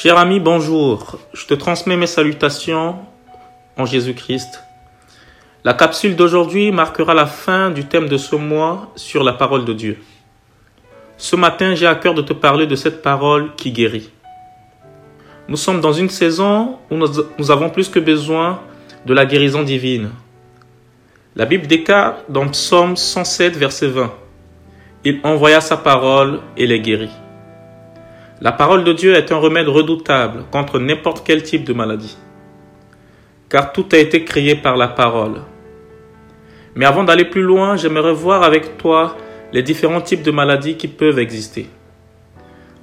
Cher ami, bonjour. Je te transmets mes salutations en Jésus-Christ. La capsule d'aujourd'hui marquera la fin du thème de ce mois sur la parole de Dieu. Ce matin, j'ai à cœur de te parler de cette parole qui guérit. Nous sommes dans une saison où nous avons plus que besoin de la guérison divine. La Bible déclare dans Psaume 107, verset 20. Il envoya sa parole et les guérit. La parole de Dieu est un remède redoutable contre n'importe quel type de maladie. Car tout a été créé par la parole. Mais avant d'aller plus loin, j'aimerais voir avec toi les différents types de maladies qui peuvent exister.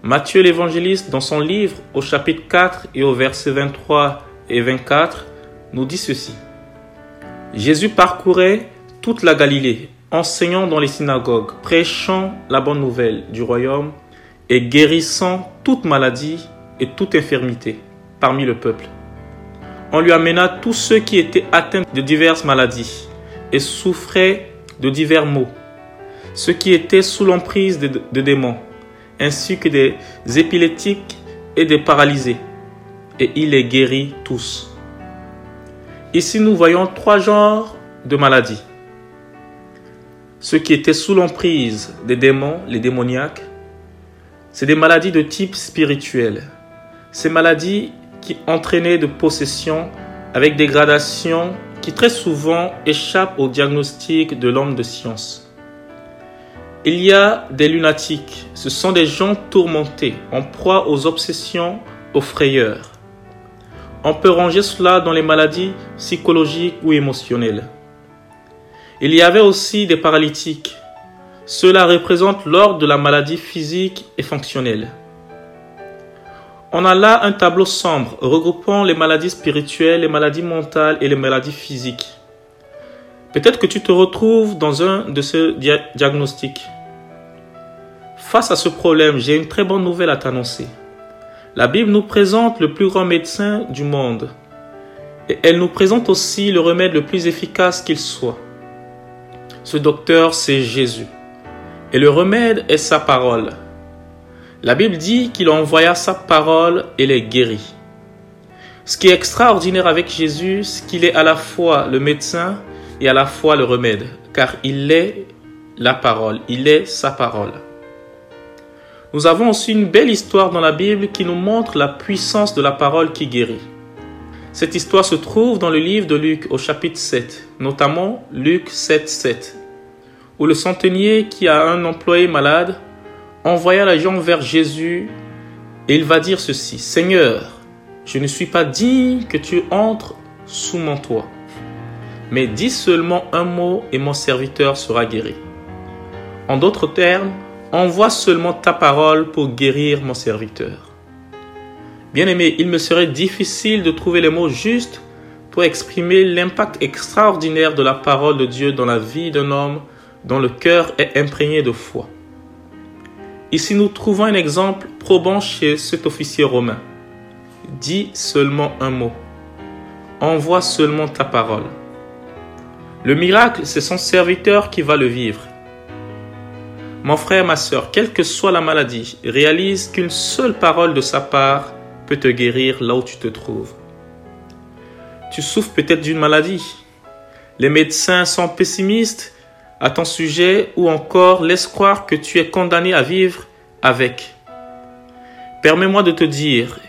Matthieu l'évangéliste, dans son livre, au chapitre 4 et au verset 23 et 24, nous dit ceci. Jésus parcourait toute la Galilée, enseignant dans les synagogues, prêchant la bonne nouvelle du royaume et guérissant toute maladie et toute infirmité parmi le peuple. On lui amena tous ceux qui étaient atteints de diverses maladies et souffraient de divers maux, ceux qui étaient sous l'emprise de, démons, ainsi que des épileptiques et des paralysés, et il les guérit tous. Ici, nous voyons trois genres de maladies. Ceux qui étaient sous l'emprise des démons, les démoniaques, c'est des maladies de type spirituel. Ces maladies qui entraînaient de possession avec des qui très souvent échappent au diagnostic de l'homme de science. Il y a des lunatiques, ce sont des gens tourmentés, en proie aux obsessions, aux frayeurs. On peut ranger cela dans les maladies psychologiques ou émotionnelles. Il y avait aussi des paralytiques. Cela représente l'ordre de la maladie physique et fonctionnelle. On a là un tableau sombre regroupant les maladies spirituelles, les maladies mentales et les maladies physiques. Peut-être que tu te retrouves dans un de ces diagnostics. Face à ce problème, j'ai une très bonne nouvelle à t'annoncer. La Bible nous présente le plus grand médecin du monde. Et elle nous présente aussi le remède le plus efficace qu'il soit. Ce docteur, c'est Jésus. Et le remède est sa parole. La Bible dit qu'il envoya sa parole et les guérit. Ce qui est extraordinaire avec Jésus, c'est qu'il est à la fois le médecin et à la fois le remède, car il est la parole, il est sa parole. Nous avons aussi une belle histoire dans la Bible qui nous montre la puissance de la parole qui guérit. Cette histoire se trouve dans le livre de Luc au chapitre 7, notamment Luc 7, 7, où le centenier qui a un employé malade envoya la gens vers Jésus et il va dire ceci, Seigneur, je ne suis pas digne que tu entres sous mon toit, mais dis seulement un mot et mon serviteur sera guéri. En d'autres termes, envoie seulement ta parole pour guérir mon serviteur. Bien-aimé, il me serait difficile de trouver les mots justes pour exprimer l'impact extraordinaire de la parole de Dieu dans la vie d'un homme dont le cœur est imprégné de foi. Ici, nous trouvons un exemple probant chez cet officier romain. Dis seulement un mot. Envoie seulement ta parole. Le miracle, c'est son serviteur qui va le vivre. Mon frère, ma soeur, quelle que soit la maladie, réalise qu'une seule parole de sa part peut te guérir là où tu te trouves. Tu souffres peut-être d'une maladie. Les médecins sont pessimistes à ton sujet ou encore laisse croire que tu es condamné à vivre avec. Permets-moi de te dire,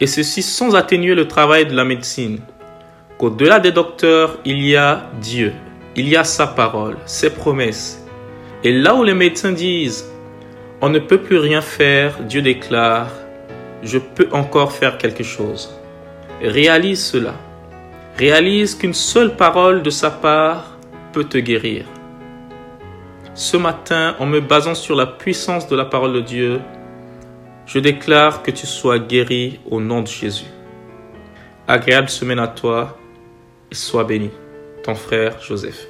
et ceci sans atténuer le travail de la médecine, qu'au-delà des docteurs, il y a Dieu, il y a sa parole, ses promesses, et là où les médecins disent on ne peut plus rien faire, Dieu déclare je peux encore faire quelque chose. Réalise cela. Réalise qu'une seule parole de sa part peut te guérir. Ce matin, en me basant sur la puissance de la parole de Dieu, je déclare que tu sois guéri au nom de Jésus. Agréable semaine à toi et sois béni. Ton frère Joseph.